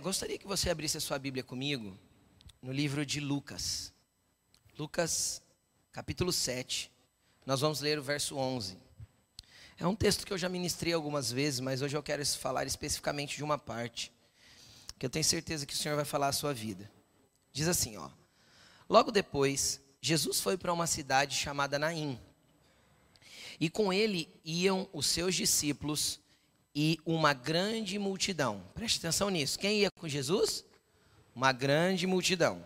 gostaria que você abrisse a sua Bíblia comigo no livro de Lucas. Lucas, capítulo 7. Nós vamos ler o verso 11. É um texto que eu já ministrei algumas vezes, mas hoje eu quero falar especificamente de uma parte, que eu tenho certeza que o Senhor vai falar a sua vida. Diz assim, ó. Logo depois, Jesus foi para uma cidade chamada Naim. E com ele iam os seus discípulos e uma grande multidão. Preste atenção nisso. Quem ia com Jesus? Uma grande multidão.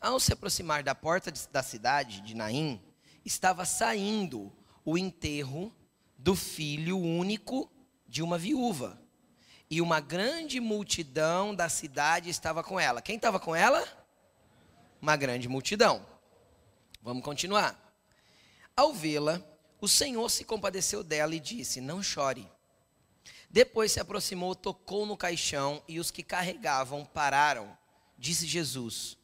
Ao se aproximar da porta da cidade de Naim, estava saindo o enterro do filho único de uma viúva. E uma grande multidão da cidade estava com ela. Quem estava com ela? Uma grande multidão. Vamos continuar. Ao vê-la, o Senhor se compadeceu dela e disse: Não chore. Depois se aproximou, tocou no caixão e os que carregavam pararam. Disse Jesus: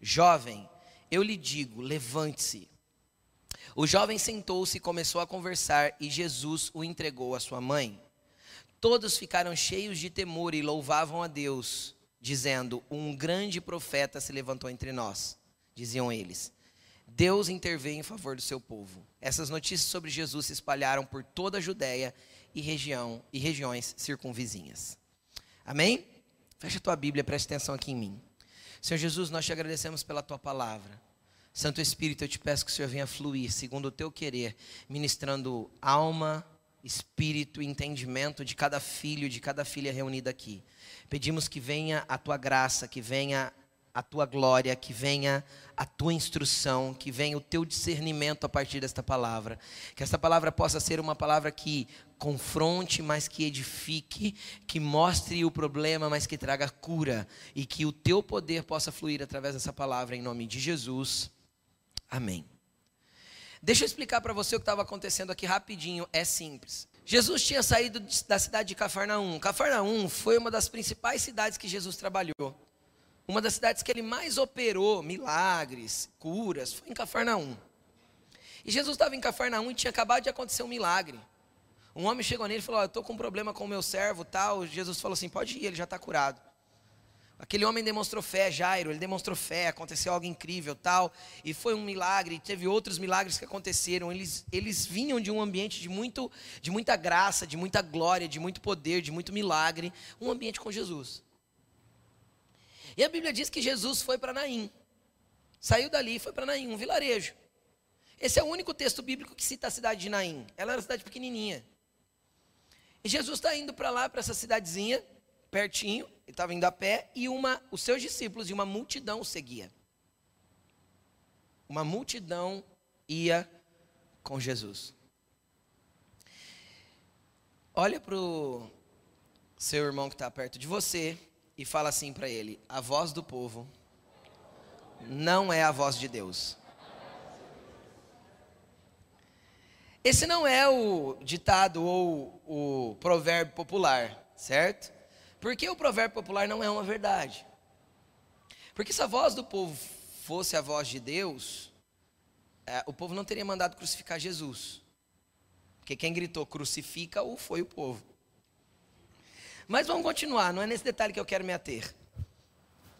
Jovem, eu lhe digo, levante-se. O jovem sentou-se e começou a conversar, e Jesus o entregou à sua mãe. Todos ficaram cheios de temor e louvavam a Deus, dizendo: Um grande profeta se levantou entre nós. Diziam eles. Deus interveio em favor do seu povo. Essas notícias sobre Jesus se espalharam por toda a Judéia e região e regiões circunvizinhas. Amém? Fecha a tua Bíblia, preste atenção aqui em mim. Senhor Jesus, nós te agradecemos pela tua palavra. Santo Espírito, eu te peço que o Senhor venha fluir segundo o teu querer, ministrando alma, espírito e entendimento de cada filho, de cada filha reunida aqui. Pedimos que venha a tua graça, que venha a tua glória, que venha a tua instrução, que venha o teu discernimento a partir desta palavra. Que esta palavra possa ser uma palavra que confronte, mas que edifique, que mostre o problema, mas que traga cura. E que o teu poder possa fluir através dessa palavra, em nome de Jesus. Amém. Deixa eu explicar para você o que estava acontecendo aqui rapidinho, é simples. Jesus tinha saído da cidade de Cafarnaum. Cafarnaum foi uma das principais cidades que Jesus trabalhou. Uma das cidades que ele mais operou milagres, curas, foi em Cafarnaum. E Jesus estava em Cafarnaum e tinha acabado de acontecer um milagre. Um homem chegou nele e falou: oh, Eu estou com um problema com o meu servo, tal. Jesus falou assim: Pode ir, ele já está curado. Aquele homem demonstrou fé, Jairo, ele demonstrou fé, aconteceu algo incrível, tal, e foi um milagre, teve outros milagres que aconteceram. Eles, eles vinham de um ambiente de, muito, de muita graça, de muita glória, de muito poder, de muito milagre, um ambiente com Jesus. E a Bíblia diz que Jesus foi para Naim. Saiu dali e foi para Naim, um vilarejo. Esse é o único texto bíblico que cita a cidade de Naim. Ela era uma cidade pequenininha. E Jesus está indo para lá, para essa cidadezinha, pertinho, ele estava indo a pé, e uma, os seus discípulos e uma multidão o seguia. Uma multidão ia com Jesus. Olha para o seu irmão que está perto de você e fala assim para ele: a voz do povo não é a voz de Deus. Esse não é o ditado ou o provérbio popular, certo? Porque o provérbio popular não é uma verdade. Porque se a voz do povo fosse a voz de Deus, é, o povo não teria mandado crucificar Jesus. Porque quem gritou crucifica-o foi o povo. Mas vamos continuar, não é nesse detalhe que eu quero me ater,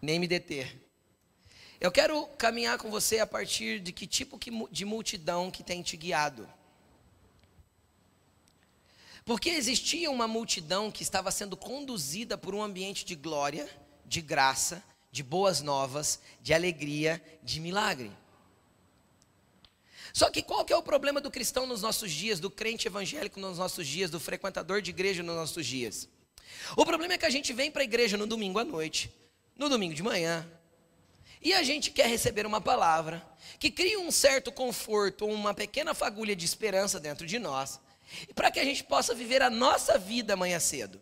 nem me deter. Eu quero caminhar com você a partir de que tipo de multidão que tem te guiado. Porque existia uma multidão que estava sendo conduzida por um ambiente de glória, de graça, de boas novas, de alegria, de milagre. Só que qual que é o problema do cristão nos nossos dias, do crente evangélico nos nossos dias, do frequentador de igreja nos nossos dias? O problema é que a gente vem para a igreja no domingo à noite, no domingo de manhã, e a gente quer receber uma palavra que cria um certo conforto, uma pequena fagulha de esperança dentro de nós, para que a gente possa viver a nossa vida amanhã cedo.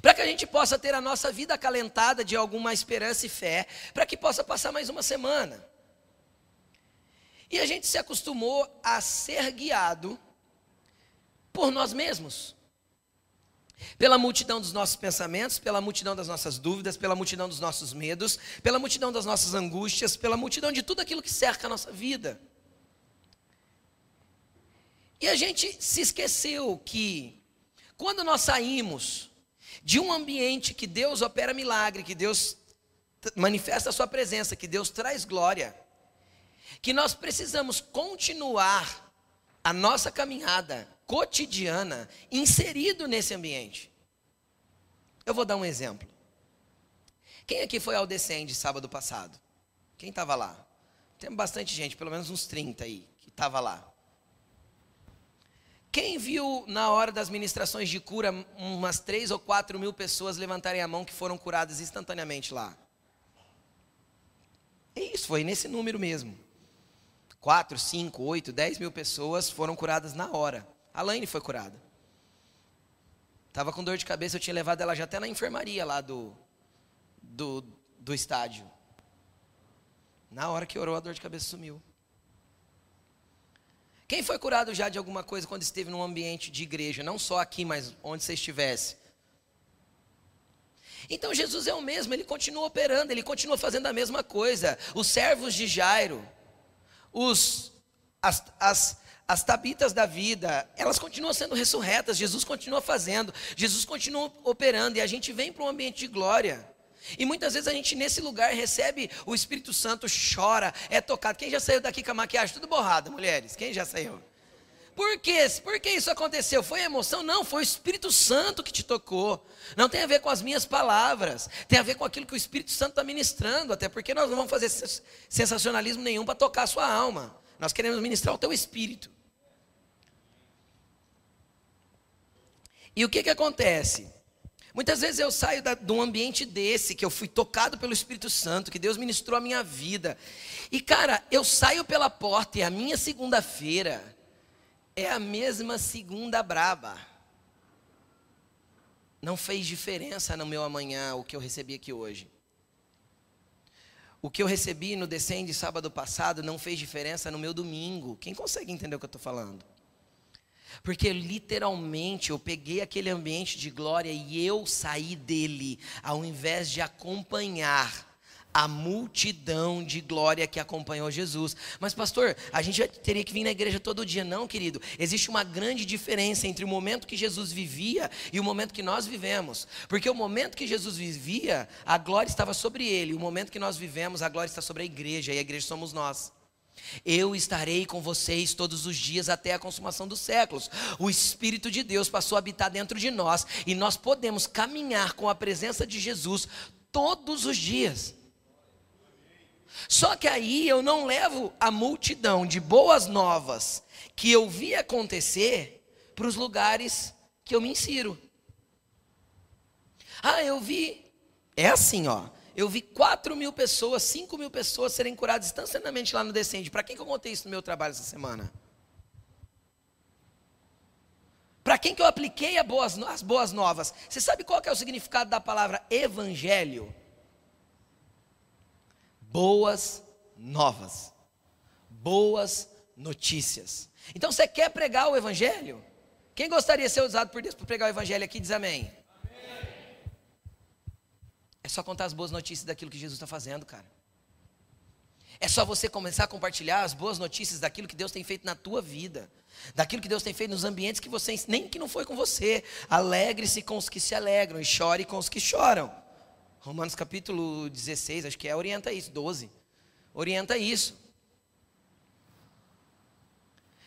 Para que a gente possa ter a nossa vida acalentada de alguma esperança e fé, para que possa passar mais uma semana. E a gente se acostumou a ser guiado por nós mesmos pela multidão dos nossos pensamentos, pela multidão das nossas dúvidas, pela multidão dos nossos medos, pela multidão das nossas angústias, pela multidão de tudo aquilo que cerca a nossa vida. E a gente se esqueceu que quando nós saímos de um ambiente que Deus opera milagre, que Deus manifesta a sua presença, que Deus traz glória, que nós precisamos continuar a nossa caminhada cotidiana inserido nesse ambiente. Eu vou dar um exemplo. Quem aqui foi ao Descende sábado passado? Quem estava lá? Tem bastante gente, pelo menos uns 30 aí, que estava lá. Quem viu na hora das ministrações de cura umas 3 ou 4 mil pessoas levantarem a mão que foram curadas instantaneamente lá? É isso, foi nesse número mesmo. 4, 5, 8, 10 mil pessoas foram curadas na hora. A Laine foi curada. Estava com dor de cabeça, eu tinha levado ela já até na enfermaria lá do, do, do estádio. Na hora que orou, a dor de cabeça sumiu. Quem foi curado já de alguma coisa quando esteve num ambiente de igreja, não só aqui, mas onde você estivesse? Então Jesus é o mesmo, ele continua operando, ele continua fazendo a mesma coisa. Os servos de Jairo, os, as, as, as tabitas da vida, elas continuam sendo ressurretas, Jesus continua fazendo, Jesus continua operando, e a gente vem para um ambiente de glória. E muitas vezes a gente nesse lugar recebe o Espírito Santo, chora, é tocado. Quem já saiu daqui com a maquiagem tudo borrada, mulheres? Quem já saiu? Por quê? Por que isso aconteceu? Foi emoção? Não, foi o Espírito Santo que te tocou. Não tem a ver com as minhas palavras, tem a ver com aquilo que o Espírito Santo está ministrando, até porque nós não vamos fazer sensacionalismo nenhum para tocar a sua alma. Nós queremos ministrar o teu espírito. E o que, que acontece? Muitas vezes eu saio da, de um ambiente desse, que eu fui tocado pelo Espírito Santo, que Deus ministrou a minha vida. E cara, eu saio pela porta e a minha segunda-feira é a mesma segunda braba. Não fez diferença no meu amanhã o que eu recebi aqui hoje. O que eu recebi no Descende sábado passado não fez diferença no meu domingo. Quem consegue entender o que eu estou falando? Porque literalmente eu peguei aquele ambiente de glória e eu saí dele, ao invés de acompanhar a multidão de glória que acompanhou Jesus. Mas, pastor, a gente teria que vir na igreja todo dia. Não, querido. Existe uma grande diferença entre o momento que Jesus vivia e o momento que nós vivemos. Porque o momento que Jesus vivia, a glória estava sobre ele. O momento que nós vivemos, a glória está sobre a igreja. E a igreja somos nós. Eu estarei com vocês todos os dias até a consumação dos séculos. O Espírito de Deus passou a habitar dentro de nós e nós podemos caminhar com a presença de Jesus todos os dias. Só que aí eu não levo a multidão de boas novas que eu vi acontecer para os lugares que eu me insiro. Ah, eu vi. É assim, ó. Eu vi 4 mil pessoas, 5 mil pessoas serem curadas instantaneamente lá no Descende. Para quem que eu contei isso no meu trabalho essa semana? Para quem que eu apliquei boas, as boas novas? Você sabe qual é o significado da palavra evangelho? Boas novas. Boas notícias. Então você quer pregar o evangelho? Quem gostaria de ser usado por Deus para pregar o evangelho aqui diz amém. É só contar as boas notícias daquilo que Jesus está fazendo, cara. É só você começar a compartilhar as boas notícias daquilo que Deus tem feito na tua vida, daquilo que Deus tem feito nos ambientes que você nem que não foi com você. Alegre-se com os que se alegram e chore com os que choram. Romanos capítulo 16, acho que é, orienta isso, 12. Orienta isso.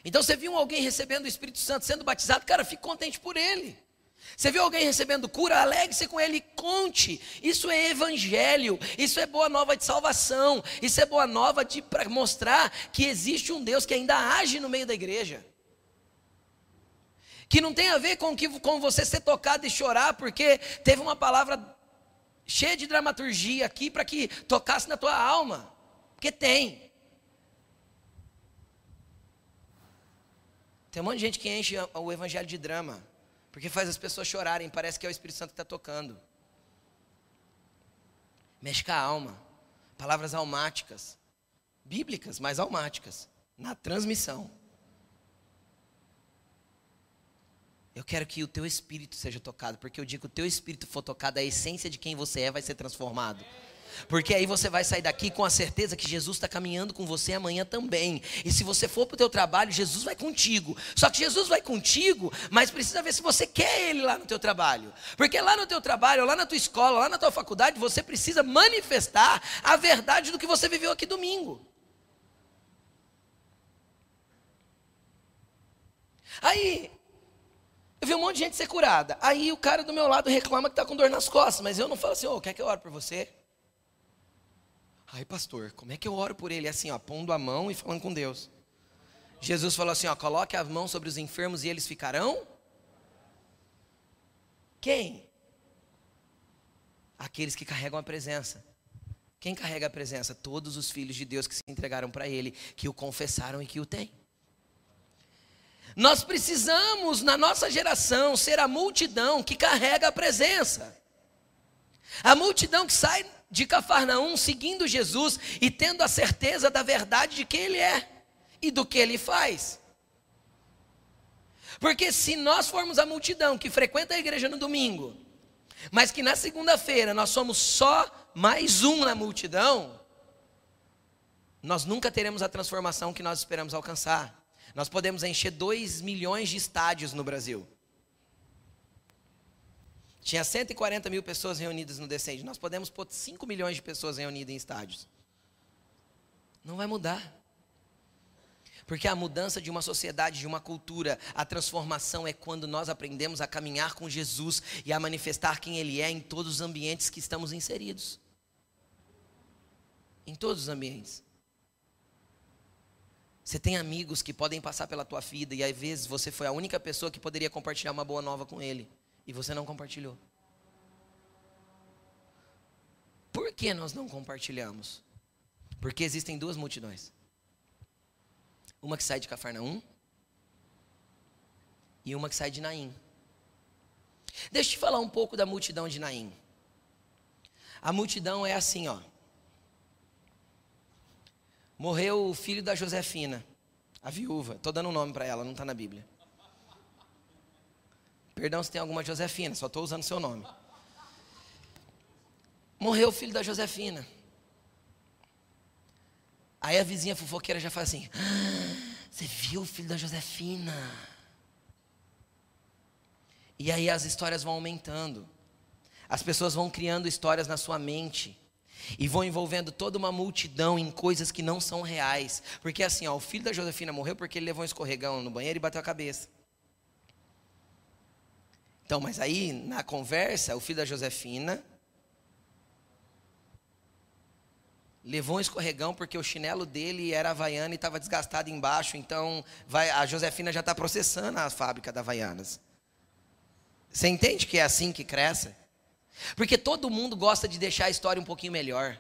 Então você viu alguém recebendo o Espírito Santo, sendo batizado, cara, fique contente por ele. Você viu alguém recebendo cura? Alegre-se com ele, conte. Isso é evangelho, isso é boa nova de salvação, isso é boa nova para mostrar que existe um Deus que ainda age no meio da igreja. Que não tem a ver com, que, com você ser tocado e chorar, porque teve uma palavra cheia de dramaturgia aqui para que tocasse na tua alma. Porque tem. Tem um monte de gente que enche o evangelho de drama. Porque faz as pessoas chorarem, parece que é o Espírito Santo que está tocando. Mexe com a alma. Palavras almáticas. Bíblicas, mas almáticas. Na transmissão. Eu quero que o teu espírito seja tocado, porque eu digo que o teu espírito for tocado, a essência de quem você é vai ser transformado. Porque aí você vai sair daqui com a certeza que Jesus está caminhando com você amanhã também. E se você for para o teu trabalho, Jesus vai contigo. Só que Jesus vai contigo, mas precisa ver se você quer Ele lá no teu trabalho. Porque lá no teu trabalho, lá na tua escola, lá na tua faculdade, você precisa manifestar a verdade do que você viveu aqui domingo. Aí, eu vi um monte de gente ser curada. Aí o cara do meu lado reclama que está com dor nas costas, mas eu não falo assim, ô, oh, quer que eu ore por você? Ai, pastor, como é que eu oro por ele? É assim, ó, pondo a mão e falando com Deus. Jesus falou assim, ó, coloque a mão sobre os enfermos e eles ficarão? Quem? Aqueles que carregam a presença. Quem carrega a presença? Todos os filhos de Deus que se entregaram para Ele, que o confessaram e que o têm. Nós precisamos, na nossa geração, ser a multidão que carrega a presença. A multidão que sai de Cafarnaum seguindo Jesus e tendo a certeza da verdade de quem Ele é e do que Ele faz. Porque se nós formos a multidão que frequenta a igreja no domingo, mas que na segunda-feira nós somos só mais um na multidão, nós nunca teremos a transformação que nós esperamos alcançar. Nós podemos encher 2 milhões de estádios no Brasil. Tinha 140 mil pessoas reunidas no Descende. Nós podemos pôr 5 milhões de pessoas reunidas em estádios. Não vai mudar. Porque a mudança de uma sociedade, de uma cultura, a transformação é quando nós aprendemos a caminhar com Jesus e a manifestar quem Ele é em todos os ambientes que estamos inseridos. Em todos os ambientes. Você tem amigos que podem passar pela tua vida e às vezes você foi a única pessoa que poderia compartilhar uma boa nova com ele e você não compartilhou. Por que nós não compartilhamos? Porque existem duas multidões. Uma que sai de Cafarnaum e uma que sai de Naim. Deixa eu te falar um pouco da multidão de Naim. A multidão é assim, ó. Morreu o filho da Josefina, a viúva. Estou dando um nome para ela, não está na Bíblia. Perdão se tem alguma Josefina, só estou usando seu nome. Morreu o filho da Josefina. Aí a vizinha fofoqueira já fala assim: ah, Você viu o filho da Josefina? E aí as histórias vão aumentando. As pessoas vão criando histórias na sua mente e vão envolvendo toda uma multidão em coisas que não são reais. Porque assim, ó, o filho da Josefina morreu porque ele levou um escorregão no banheiro e bateu a cabeça. Então, mas aí, na conversa, o filho da Josefina levou um escorregão porque o chinelo dele era havaiana e estava desgastado embaixo. Então, vai, a Josefina já está processando a fábrica da Havaianas. Você entende que é assim que cresce? Porque todo mundo gosta de deixar a história um pouquinho melhor.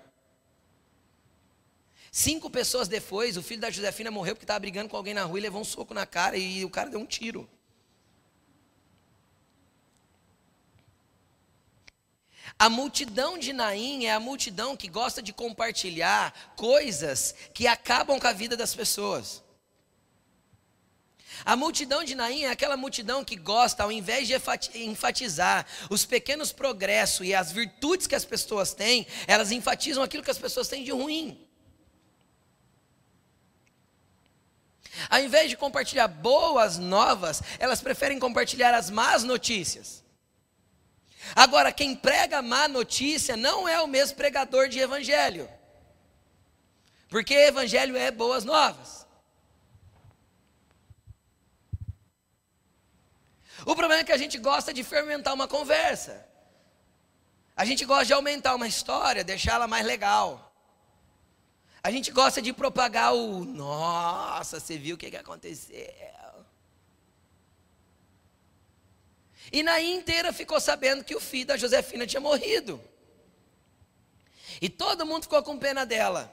Cinco pessoas depois, o filho da Josefina morreu porque estava brigando com alguém na rua e levou um soco na cara e o cara deu um tiro. A multidão de Naim é a multidão que gosta de compartilhar coisas que acabam com a vida das pessoas. A multidão de Naim é aquela multidão que gosta, ao invés de enfatizar os pequenos progressos e as virtudes que as pessoas têm, elas enfatizam aquilo que as pessoas têm de ruim. Ao invés de compartilhar boas novas, elas preferem compartilhar as más notícias. Agora, quem prega má notícia não é o mesmo pregador de evangelho. Porque evangelho é boas novas. O problema é que a gente gosta de fermentar uma conversa. A gente gosta de aumentar uma história, deixá-la mais legal. A gente gosta de propagar o nossa, você viu o que, aconteceu. E na inteira ficou sabendo que o filho da Josefina tinha morrido. E todo mundo ficou com pena dela.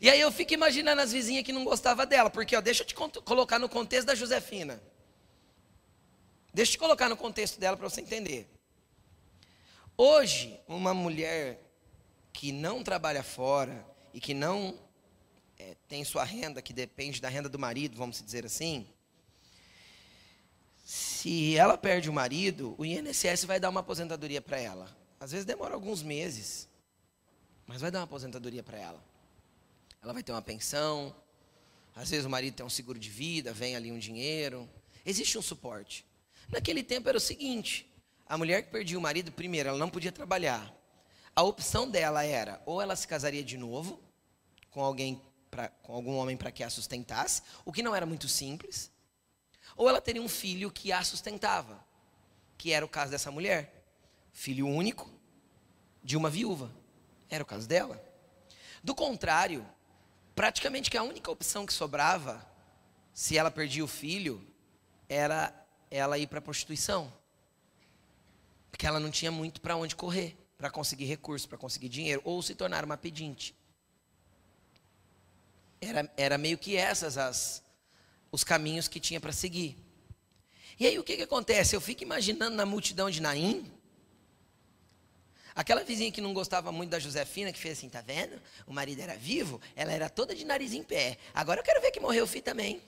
E aí eu fico imaginando as vizinhas que não gostavam dela, porque ó, deixa eu te colocar no contexto da Josefina. Deixa eu te colocar no contexto dela para você entender. Hoje, uma mulher que não trabalha fora e que não é, tem sua renda, que depende da renda do marido, vamos dizer assim, se ela perde o marido, o INSS vai dar uma aposentadoria para ela. Às vezes demora alguns meses. mas vai dar uma aposentadoria para ela. Ela vai ter uma pensão, às vezes o marido tem um seguro de vida, vem ali um dinheiro. Existe um suporte. Naquele tempo era o seguinte: a mulher que perdia o marido, primeiro, ela não podia trabalhar. A opção dela era ou ela se casaria de novo com alguém pra, com algum homem para que a sustentasse, o que não era muito simples, ou ela teria um filho que a sustentava, que era o caso dessa mulher, filho único de uma viúva. Era o caso dela. Do contrário, praticamente que a única opção que sobrava, se ela perdia o filho, era ela ir para a prostituição. Porque ela não tinha muito para onde correr, para conseguir recursos, para conseguir dinheiro, ou se tornar uma pedinte. Era, era meio que essas as, os caminhos que tinha para seguir. E aí o que, que acontece? Eu fico imaginando na multidão de Naim, Aquela vizinha que não gostava muito da Josefina, que fez assim, tá vendo? O marido era vivo, ela era toda de nariz em pé. Agora eu quero ver que morreu o filho também.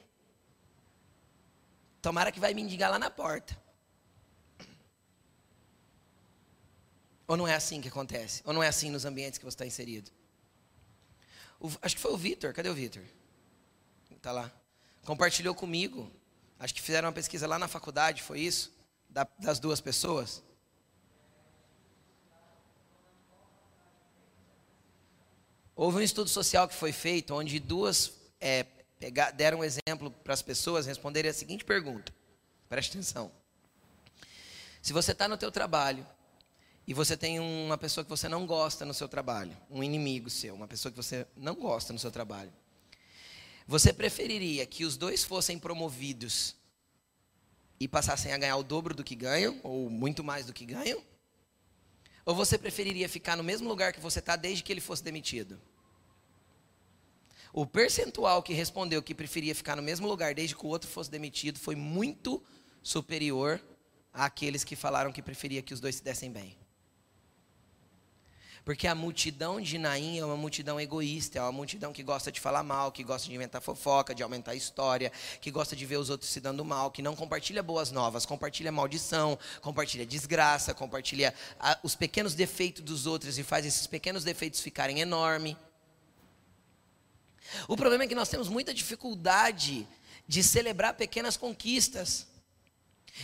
Tomara que vai mendigar lá na porta. Ou não é assim que acontece? Ou não é assim nos ambientes que você está inserido? O, acho que foi o Vitor. Cadê o Vitor? Está lá. Compartilhou comigo. Acho que fizeram uma pesquisa lá na faculdade, foi isso? Da, das duas pessoas. Houve um estudo social que foi feito onde duas é, pegar, deram um exemplo para as pessoas responderem a seguinte pergunta. Preste atenção. Se você está no teu trabalho e você tem uma pessoa que você não gosta no seu trabalho, um inimigo seu, uma pessoa que você não gosta no seu trabalho, você preferiria que os dois fossem promovidos e passassem a ganhar o dobro do que ganham, ou muito mais do que ganham? Ou você preferiria ficar no mesmo lugar que você está desde que ele fosse demitido? O percentual que respondeu que preferia ficar no mesmo lugar desde que o outro fosse demitido foi muito superior àqueles que falaram que preferia que os dois se dessem bem. Porque a multidão de Naim é uma multidão egoísta, é uma multidão que gosta de falar mal, que gosta de inventar fofoca, de aumentar a história, que gosta de ver os outros se dando mal, que não compartilha boas novas, compartilha maldição, compartilha desgraça, compartilha a, os pequenos defeitos dos outros e faz esses pequenos defeitos ficarem enormes. O problema é que nós temos muita dificuldade de celebrar pequenas conquistas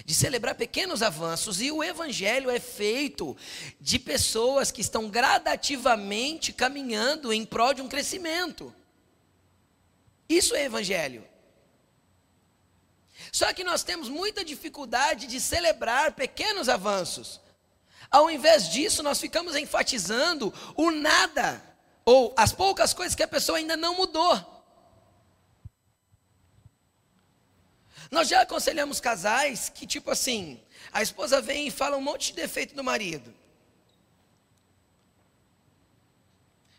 de celebrar pequenos avanços, e o Evangelho é feito de pessoas que estão gradativamente caminhando em prol de um crescimento. Isso é Evangelho. Só que nós temos muita dificuldade de celebrar pequenos avanços. Ao invés disso, nós ficamos enfatizando o nada, ou as poucas coisas que a pessoa ainda não mudou. Nós já aconselhamos casais que, tipo assim, a esposa vem e fala um monte de defeito do marido.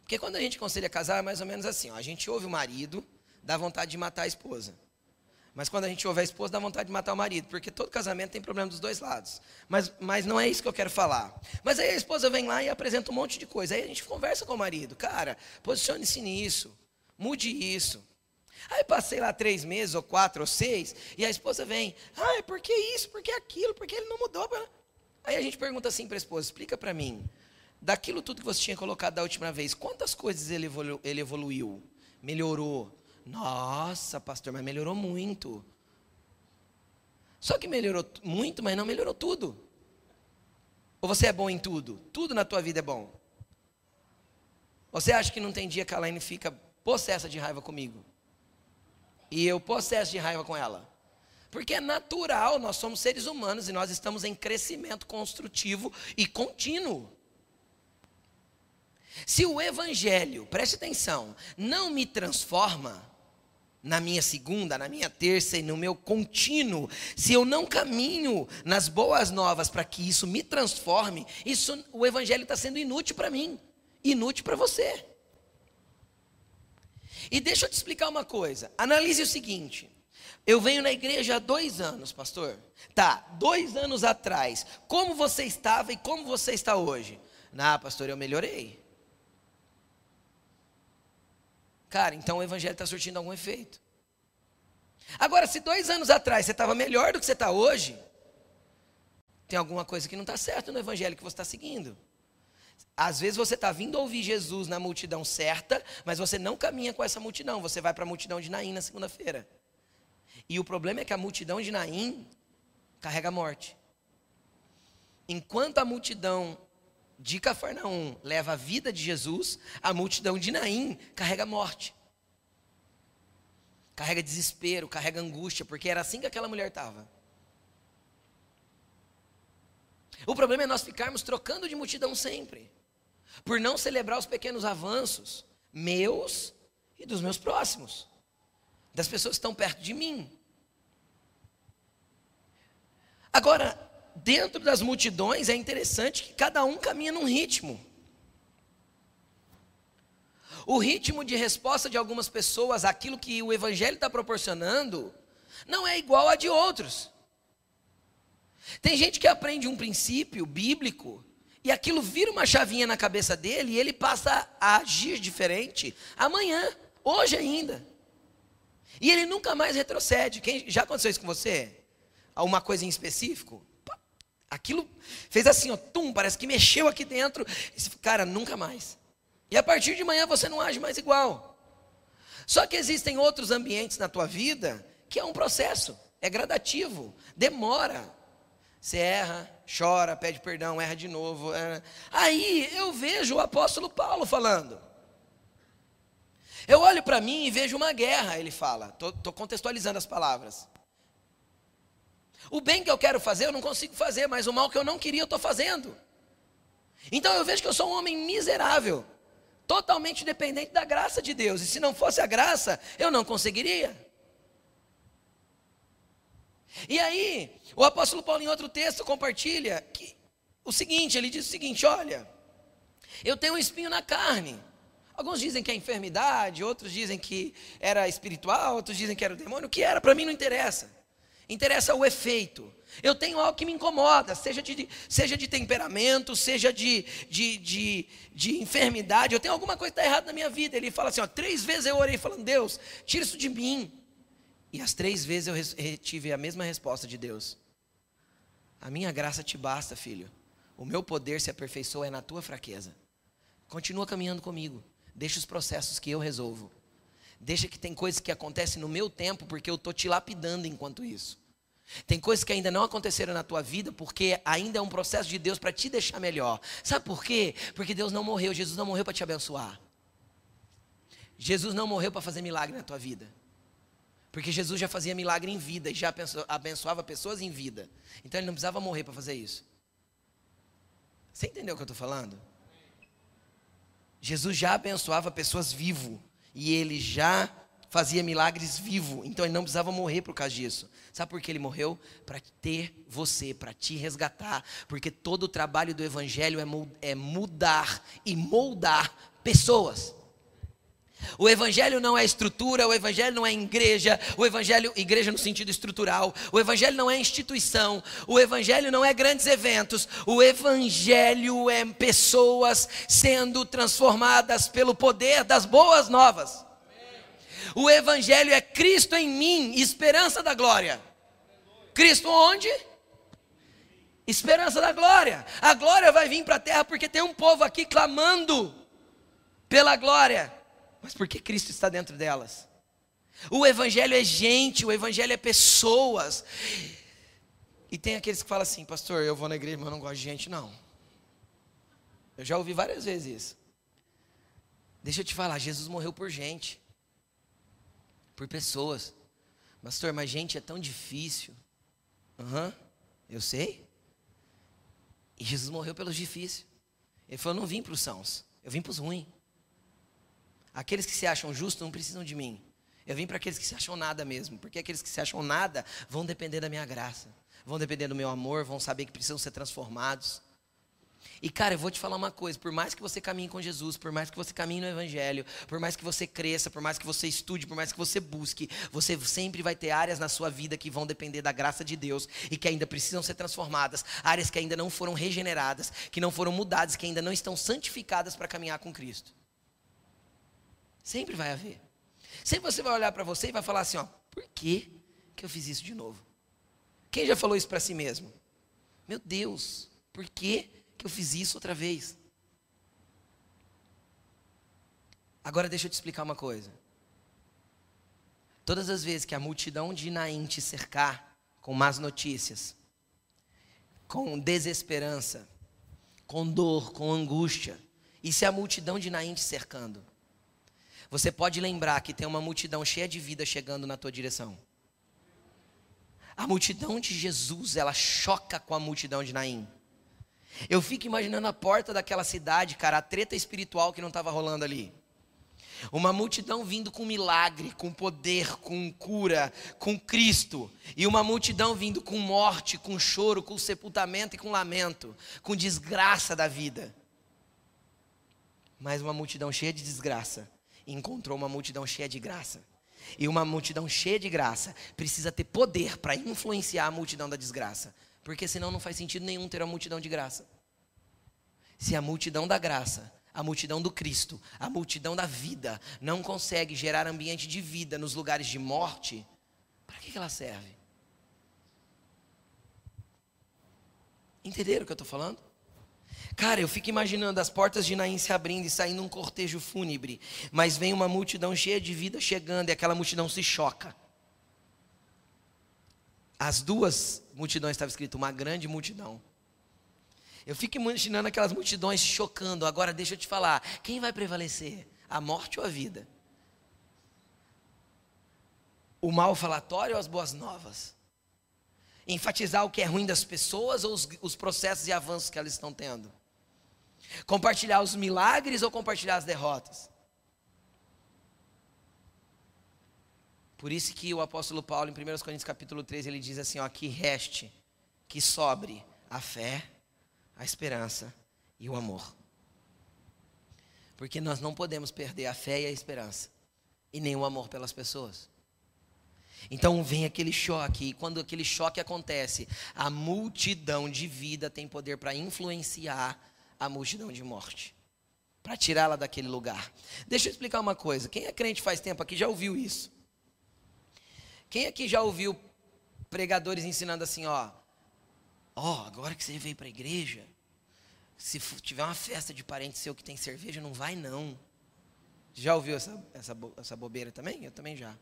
Porque quando a gente aconselha casar, é mais ou menos assim: ó, a gente ouve o marido, dá vontade de matar a esposa. Mas quando a gente ouve a esposa, dá vontade de matar o marido, porque todo casamento tem problema dos dois lados. Mas, mas não é isso que eu quero falar. Mas aí a esposa vem lá e apresenta um monte de coisa. Aí a gente conversa com o marido: cara, posicione-se nisso, mude isso. Aí passei lá três meses, ou quatro, ou seis, e a esposa vem, ah, por que isso, por que aquilo, por que ele não mudou? Aí a gente pergunta assim para a esposa, explica para mim, daquilo tudo que você tinha colocado da última vez, quantas coisas ele, evolu ele evoluiu, melhorou? Nossa, pastor, mas melhorou muito. Só que melhorou muito, mas não melhorou tudo. Ou você é bom em tudo? Tudo na tua vida é bom. Você acha que não tem dia que a Laine fica possessa de raiva comigo? E eu possesso de raiva com ela. Porque é natural, nós somos seres humanos e nós estamos em crescimento construtivo e contínuo. Se o Evangelho, preste atenção, não me transforma na minha segunda, na minha terça e no meu contínuo, se eu não caminho nas boas novas para que isso me transforme, isso, o Evangelho está sendo inútil para mim, inútil para você. E deixa eu te explicar uma coisa. Analise o seguinte. Eu venho na igreja há dois anos, pastor. Tá, dois anos atrás. Como você estava e como você está hoje? Ah, pastor, eu melhorei. Cara, então o evangelho está surtindo algum efeito. Agora, se dois anos atrás você estava melhor do que você está hoje, tem alguma coisa que não está certo no evangelho que você está seguindo. Às vezes você está vindo ouvir Jesus na multidão certa, mas você não caminha com essa multidão. Você vai para a multidão de Naim na segunda-feira. E o problema é que a multidão de Naim carrega a morte. Enquanto a multidão de Cafarnaum leva a vida de Jesus, a multidão de Naim carrega a morte. Carrega desespero, carrega angústia, porque era assim que aquela mulher estava. O problema é nós ficarmos trocando de multidão sempre, por não celebrar os pequenos avanços meus e dos meus próximos, das pessoas que estão perto de mim. Agora, dentro das multidões é interessante que cada um caminha num ritmo. O ritmo de resposta de algumas pessoas àquilo que o Evangelho está proporcionando não é igual a de outros. Tem gente que aprende um princípio bíblico e aquilo vira uma chavinha na cabeça dele e ele passa a agir diferente amanhã, hoje ainda. E ele nunca mais retrocede. Quem, já aconteceu isso com você? Alguma coisa em específico? Aquilo fez assim, ó, tum, parece que mexeu aqui dentro. Cara, nunca mais. E a partir de manhã você não age mais igual. Só que existem outros ambientes na tua vida que é um processo, é gradativo, demora. Você erra, chora, pede perdão, erra de novo. Erra. Aí eu vejo o apóstolo Paulo falando. Eu olho para mim e vejo uma guerra, ele fala. Estou contextualizando as palavras. O bem que eu quero fazer, eu não consigo fazer, mas o mal que eu não queria, eu estou fazendo. Então eu vejo que eu sou um homem miserável, totalmente dependente da graça de Deus. E se não fosse a graça, eu não conseguiria. E aí, o apóstolo Paulo, em outro texto, compartilha que, o seguinte: ele diz o seguinte: olha, eu tenho um espinho na carne. Alguns dizem que é enfermidade, outros dizem que era espiritual, outros dizem que era o demônio. O que era, para mim não interessa. Interessa o efeito. Eu tenho algo que me incomoda, seja de, seja de temperamento, seja de, de, de, de enfermidade. Eu tenho alguma coisa que está errada na minha vida. Ele fala assim: ó, três vezes eu orei falando, Deus, tira isso de mim. E as três vezes eu tive a mesma resposta de Deus: A minha graça te basta, filho. O meu poder se aperfeiçoa é na tua fraqueza. Continua caminhando comigo. Deixa os processos que eu resolvo. Deixa que tem coisas que acontecem no meu tempo, porque eu estou te lapidando enquanto isso. Tem coisas que ainda não aconteceram na tua vida, porque ainda é um processo de Deus para te deixar melhor. Sabe por quê? Porque Deus não morreu, Jesus não morreu para te abençoar. Jesus não morreu para fazer milagre na tua vida. Porque Jesus já fazia milagre em vida e já abençoava pessoas em vida. Então ele não precisava morrer para fazer isso. Você entendeu o que eu estou falando? Jesus já abençoava pessoas vivo. E ele já fazia milagres vivo, então ele não precisava morrer por causa disso. Sabe por que ele morreu? Para ter você, para te resgatar, porque todo o trabalho do evangelho é, é mudar e moldar pessoas. O evangelho não é estrutura, o evangelho não é igreja, o evangelho, igreja no sentido estrutural, o evangelho não é instituição, o evangelho não é grandes eventos, o evangelho é pessoas sendo transformadas pelo poder das boas novas. O evangelho é Cristo em mim, esperança da glória. Cristo onde? Esperança da glória. A glória vai vir para a terra porque tem um povo aqui clamando pela glória mas porque Cristo está dentro delas. O Evangelho é gente, o Evangelho é pessoas. E tem aqueles que falam assim, pastor, eu vou na igreja, mas eu não gosto de gente, não. Eu já ouvi várias vezes isso. Deixa eu te falar, Jesus morreu por gente, por pessoas. Pastor, mas gente é tão difícil. Aham, uhum, eu sei. E Jesus morreu pelos difíceis. Ele falou: não vim para os sãos, eu vim para os ruins. Aqueles que se acham justos não precisam de mim. Eu vim para aqueles que se acham nada mesmo, porque aqueles que se acham nada vão depender da minha graça, vão depender do meu amor, vão saber que precisam ser transformados. E cara, eu vou te falar uma coisa: por mais que você caminhe com Jesus, por mais que você caminhe no Evangelho, por mais que você cresça, por mais que você estude, por mais que você busque, você sempre vai ter áreas na sua vida que vão depender da graça de Deus e que ainda precisam ser transformadas, áreas que ainda não foram regeneradas, que não foram mudadas, que ainda não estão santificadas para caminhar com Cristo. Sempre vai haver. Sempre você vai olhar para você e vai falar assim, ó, por que, que eu fiz isso de novo? Quem já falou isso para si mesmo? Meu Deus, por que, que eu fiz isso outra vez? Agora deixa eu te explicar uma coisa. Todas as vezes que a multidão de Naim te cercar com más notícias, com desesperança, com dor, com angústia, e se a multidão de Naim te cercando, você pode lembrar que tem uma multidão cheia de vida chegando na tua direção. A multidão de Jesus, ela choca com a multidão de Naim. Eu fico imaginando a porta daquela cidade, cara, a treta espiritual que não estava rolando ali. Uma multidão vindo com milagre, com poder, com cura, com Cristo. E uma multidão vindo com morte, com choro, com sepultamento e com lamento, com desgraça da vida. Mas uma multidão cheia de desgraça encontrou uma multidão cheia de graça. E uma multidão cheia de graça precisa ter poder para influenciar a multidão da desgraça. Porque senão não faz sentido nenhum ter uma multidão de graça. Se a multidão da graça a multidão do Cristo, a multidão da vida, não consegue gerar ambiente de vida nos lugares de morte, para que ela serve? Entenderam o que eu estou falando? Cara, eu fico imaginando as portas de Naim se abrindo e saindo um cortejo fúnebre, mas vem uma multidão cheia de vida chegando e aquela multidão se choca. As duas multidões estava escrito uma grande multidão. Eu fico imaginando aquelas multidões chocando. Agora deixa eu te falar: quem vai prevalecer? A morte ou a vida? O mal falatório ou as boas novas? Enfatizar o que é ruim das pessoas ou os, os processos e avanços que elas estão tendo? Compartilhar os milagres ou compartilhar as derrotas? Por isso que o apóstolo Paulo, em 1 Coríntios capítulo 3, ele diz assim, ó, que reste, que sobre a fé, a esperança e o amor. Porque nós não podemos perder a fé e a esperança, e nem o amor pelas pessoas. Então vem aquele choque, e quando aquele choque acontece, a multidão de vida tem poder para influenciar a multidão de morte, para tirá-la daquele lugar. Deixa eu explicar uma coisa: quem é crente faz tempo aqui já ouviu isso? Quem aqui já ouviu pregadores ensinando assim, ó, Ó, agora que você veio para a igreja, se tiver uma festa de parente seu que tem cerveja, não vai não. Já ouviu essa, essa, essa bobeira também? Eu também já.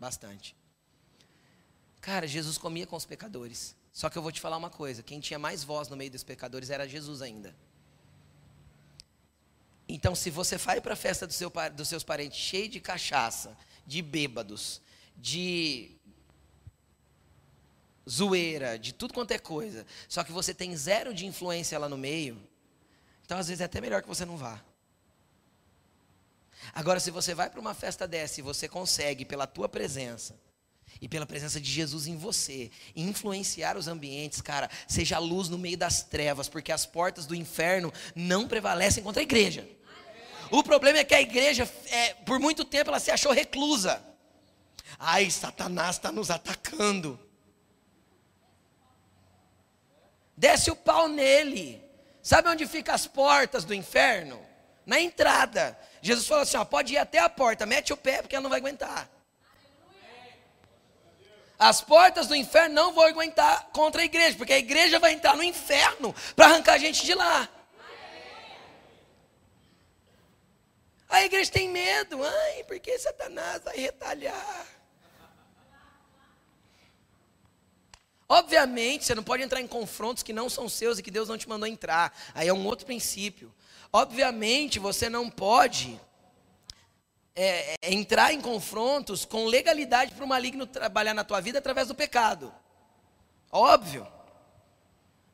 Bastante. Cara, Jesus comia com os pecadores. Só que eu vou te falar uma coisa: quem tinha mais voz no meio dos pecadores era Jesus ainda. Então, se você vai para a festa do seu, dos seus parentes cheio de cachaça, de bêbados, de zoeira, de tudo quanto é coisa, só que você tem zero de influência lá no meio, então às vezes é até melhor que você não vá. Agora, se você vai para uma festa dessa e você consegue, pela tua presença, e pela presença de Jesus em você, influenciar os ambientes, cara, seja luz no meio das trevas, porque as portas do inferno não prevalecem contra a igreja. O problema é que a igreja, é, por muito tempo, ela se achou reclusa. Ai, Satanás está nos atacando. desce o pau nele. Sabe onde ficam as portas do inferno? Na entrada. Jesus falou assim: ó, pode ir até a porta, mete o pé porque ela não vai aguentar. As portas do inferno não vão aguentar contra a igreja, porque a igreja vai entrar no inferno para arrancar a gente de lá. A igreja tem medo, ai, porque Satanás vai retalhar. Obviamente, você não pode entrar em confrontos que não são seus e que Deus não te mandou entrar. Aí é um outro princípio. Obviamente, você não pode é, é, entrar em confrontos com legalidade para o maligno trabalhar na tua vida através do pecado. Óbvio.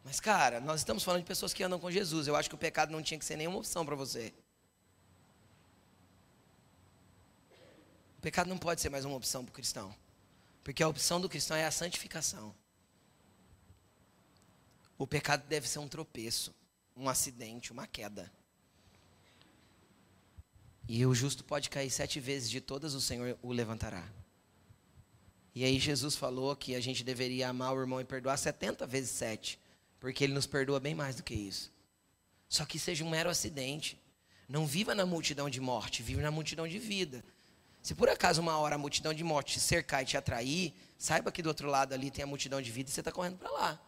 Mas, cara, nós estamos falando de pessoas que andam com Jesus. Eu acho que o pecado não tinha que ser nenhuma opção para você. O pecado não pode ser mais uma opção para o cristão. Porque a opção do cristão é a santificação. O pecado deve ser um tropeço, um acidente, uma queda. E o justo pode cair sete vezes, de todas o Senhor o levantará. E aí Jesus falou que a gente deveria amar o irmão e perdoar setenta vezes sete, porque ele nos perdoa bem mais do que isso. Só que seja um mero acidente. Não viva na multidão de morte, viva na multidão de vida. Se por acaso uma hora a multidão de morte te cercar e te atrair, saiba que do outro lado ali tem a multidão de vida e você está correndo para lá.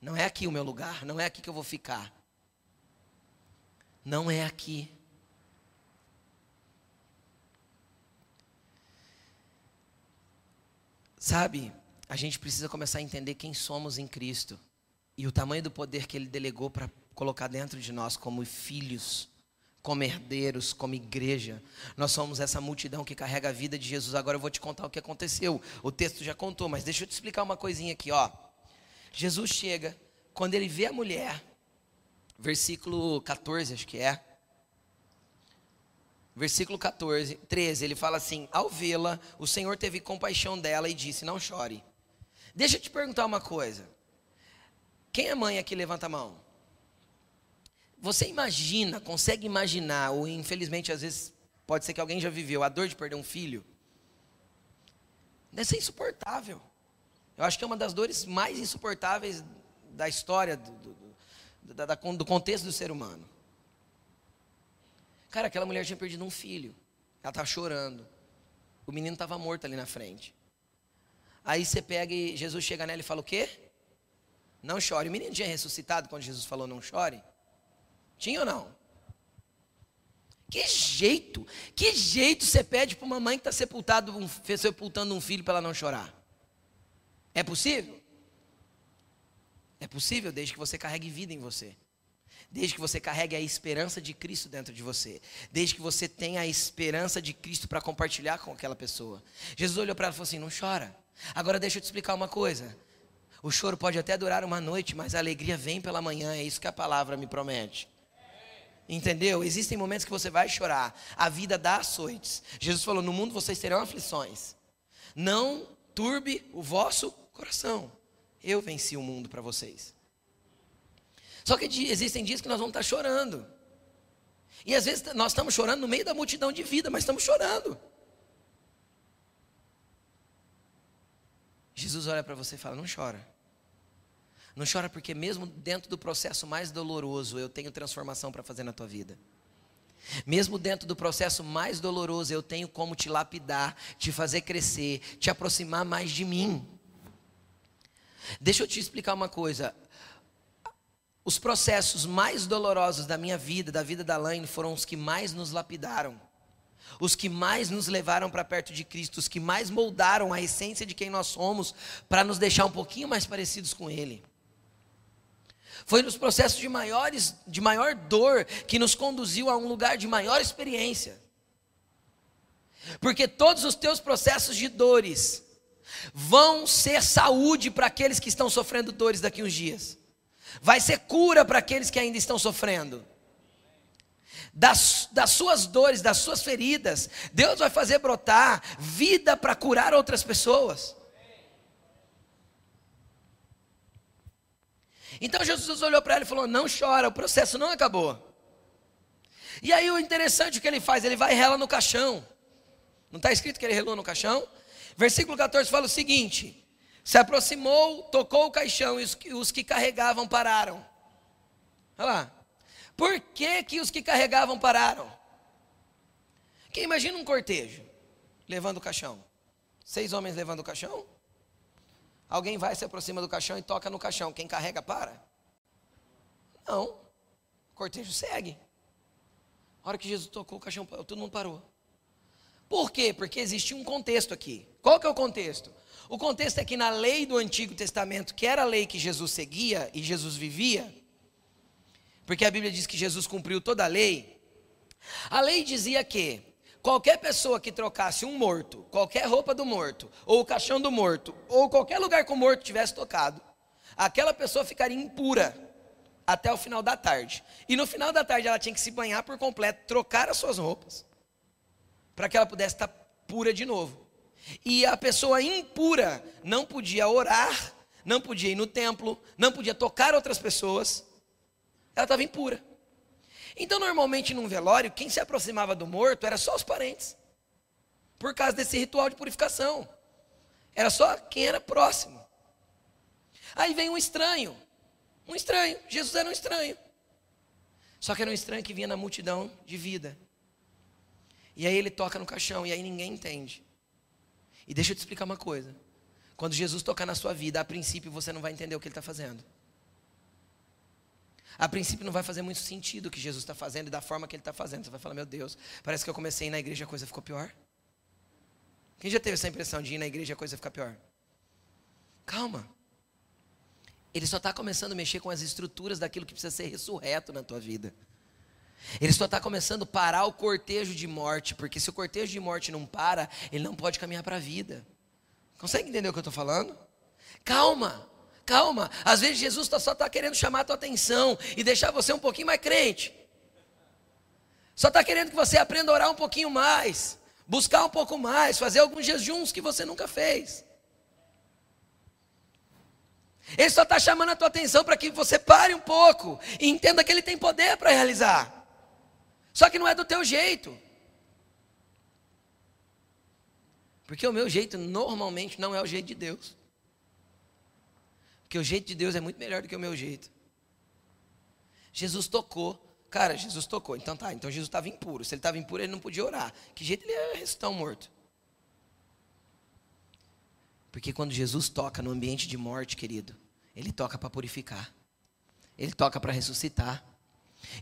Não é aqui o meu lugar, não é aqui que eu vou ficar. Não é aqui. Sabe, a gente precisa começar a entender quem somos em Cristo e o tamanho do poder que Ele delegou para colocar dentro de nós como filhos, como herdeiros, como igreja. Nós somos essa multidão que carrega a vida de Jesus. Agora eu vou te contar o que aconteceu. O texto já contou, mas deixa eu te explicar uma coisinha aqui, ó. Jesus chega, quando ele vê a mulher, versículo 14, acho que é. Versículo 14, 13, ele fala assim: Ao vê-la, o Senhor teve compaixão dela e disse: Não chore. Deixa eu te perguntar uma coisa. Quem é mãe aqui? Levanta a mão. Você imagina, consegue imaginar, ou infelizmente às vezes pode ser que alguém já viveu, a dor de perder um filho? Deve ser insuportável. Eu acho que é uma das dores mais insuportáveis da história, do, do, do, do contexto do ser humano. Cara, aquela mulher tinha perdido um filho. Ela estava chorando. O menino estava morto ali na frente. Aí você pega e Jesus chega nela e fala o quê? Não chore. O menino tinha ressuscitado quando Jesus falou não chore? Tinha ou não? Que jeito, que jeito você pede para uma mãe que está sepultado, sepultando um filho para ela não chorar? É possível? É possível desde que você carregue vida em você. Desde que você carregue a esperança de Cristo dentro de você. Desde que você tenha a esperança de Cristo para compartilhar com aquela pessoa. Jesus olhou para ela e falou assim: Não chora. Agora deixa eu te explicar uma coisa. O choro pode até durar uma noite, mas a alegria vem pela manhã. É isso que a palavra me promete. Entendeu? Existem momentos que você vai chorar. A vida dá açoites. Jesus falou: No mundo vocês terão aflições. Não turbe o vosso coração. Eu venci o mundo para vocês. Só que existem dias que nós vamos estar chorando. E às vezes nós estamos chorando no meio da multidão de vida, mas estamos chorando. Jesus olha para você e fala: Não chora. Não chora porque, mesmo dentro do processo mais doloroso, eu tenho transformação para fazer na tua vida. Mesmo dentro do processo mais doloroso, eu tenho como te lapidar, te fazer crescer, te aproximar mais de mim. Deixa eu te explicar uma coisa. Os processos mais dolorosos da minha vida, da vida da Laine, foram os que mais nos lapidaram. Os que mais nos levaram para perto de Cristo, os que mais moldaram a essência de quem nós somos, para nos deixar um pouquinho mais parecidos com Ele. Foi nos processos de, maiores, de maior dor que nos conduziu a um lugar de maior experiência. Porque todos os teus processos de dores vão ser saúde para aqueles que estão sofrendo dores daqui uns dias. Vai ser cura para aqueles que ainda estão sofrendo. Das, das suas dores, das suas feridas, Deus vai fazer brotar vida para curar outras pessoas. Então Jesus olhou para ela e falou: Não chora, o processo não acabou. E aí o interessante que ele faz, ele vai e rela no caixão. Não está escrito que ele relou no caixão? Versículo 14 fala o seguinte: Se aproximou, tocou o caixão e os, os que carregavam pararam. Olha lá. Por que, que os que carregavam pararam? Quem imagina um cortejo levando o caixão? Seis homens levando o caixão? Alguém vai, se aproxima do caixão e toca no caixão. Quem carrega, para? Não. O cortejo segue. A hora que Jesus tocou o caixão, todo mundo parou. Por quê? Porque existe um contexto aqui. Qual que é o contexto? O contexto é que na lei do Antigo Testamento, que era a lei que Jesus seguia e Jesus vivia, porque a Bíblia diz que Jesus cumpriu toda a lei, a lei dizia que Qualquer pessoa que trocasse um morto, qualquer roupa do morto, ou o caixão do morto, ou qualquer lugar que o morto tivesse tocado, aquela pessoa ficaria impura até o final da tarde. E no final da tarde ela tinha que se banhar por completo, trocar as suas roupas, para que ela pudesse estar pura de novo. E a pessoa impura não podia orar, não podia ir no templo, não podia tocar outras pessoas, ela estava impura. Então, normalmente num velório, quem se aproximava do morto era só os parentes, por causa desse ritual de purificação. Era só quem era próximo. Aí vem um estranho, um estranho. Jesus era um estranho. Só que era um estranho que vinha na multidão de vida. E aí ele toca no caixão e aí ninguém entende. E deixa eu te explicar uma coisa. Quando Jesus tocar na sua vida, a princípio você não vai entender o que ele está fazendo. A princípio não vai fazer muito sentido o que Jesus está fazendo e da forma que ele está fazendo. Você vai falar, meu Deus, parece que eu comecei a ir na igreja e a coisa ficou pior. Quem já teve essa impressão de ir na igreja e a coisa ficar pior? Calma. Ele só está começando a mexer com as estruturas daquilo que precisa ser ressurreto na tua vida. Ele só está começando a parar o cortejo de morte, porque se o cortejo de morte não para, ele não pode caminhar para a vida. Consegue entender o que eu estou falando? Calma, calma. Às vezes Jesus tá, só está querendo chamar a tua atenção e deixar você um pouquinho mais crente. Só está querendo que você aprenda a orar um pouquinho mais, buscar um pouco mais, fazer alguns jejuns que você nunca fez. Ele só está chamando a tua atenção para que você pare um pouco e entenda que ele tem poder para realizar. Só que não é do teu jeito. Porque o meu jeito normalmente não é o jeito de Deus. Porque o jeito de Deus é muito melhor do que o meu jeito. Jesus tocou. Cara, Jesus tocou. Então tá, então Jesus estava impuro. Se ele estava impuro, ele não podia orar. Que jeito ele ia ressuscitar um morto? Porque quando Jesus toca no ambiente de morte, querido, ele toca para purificar. Ele toca para ressuscitar.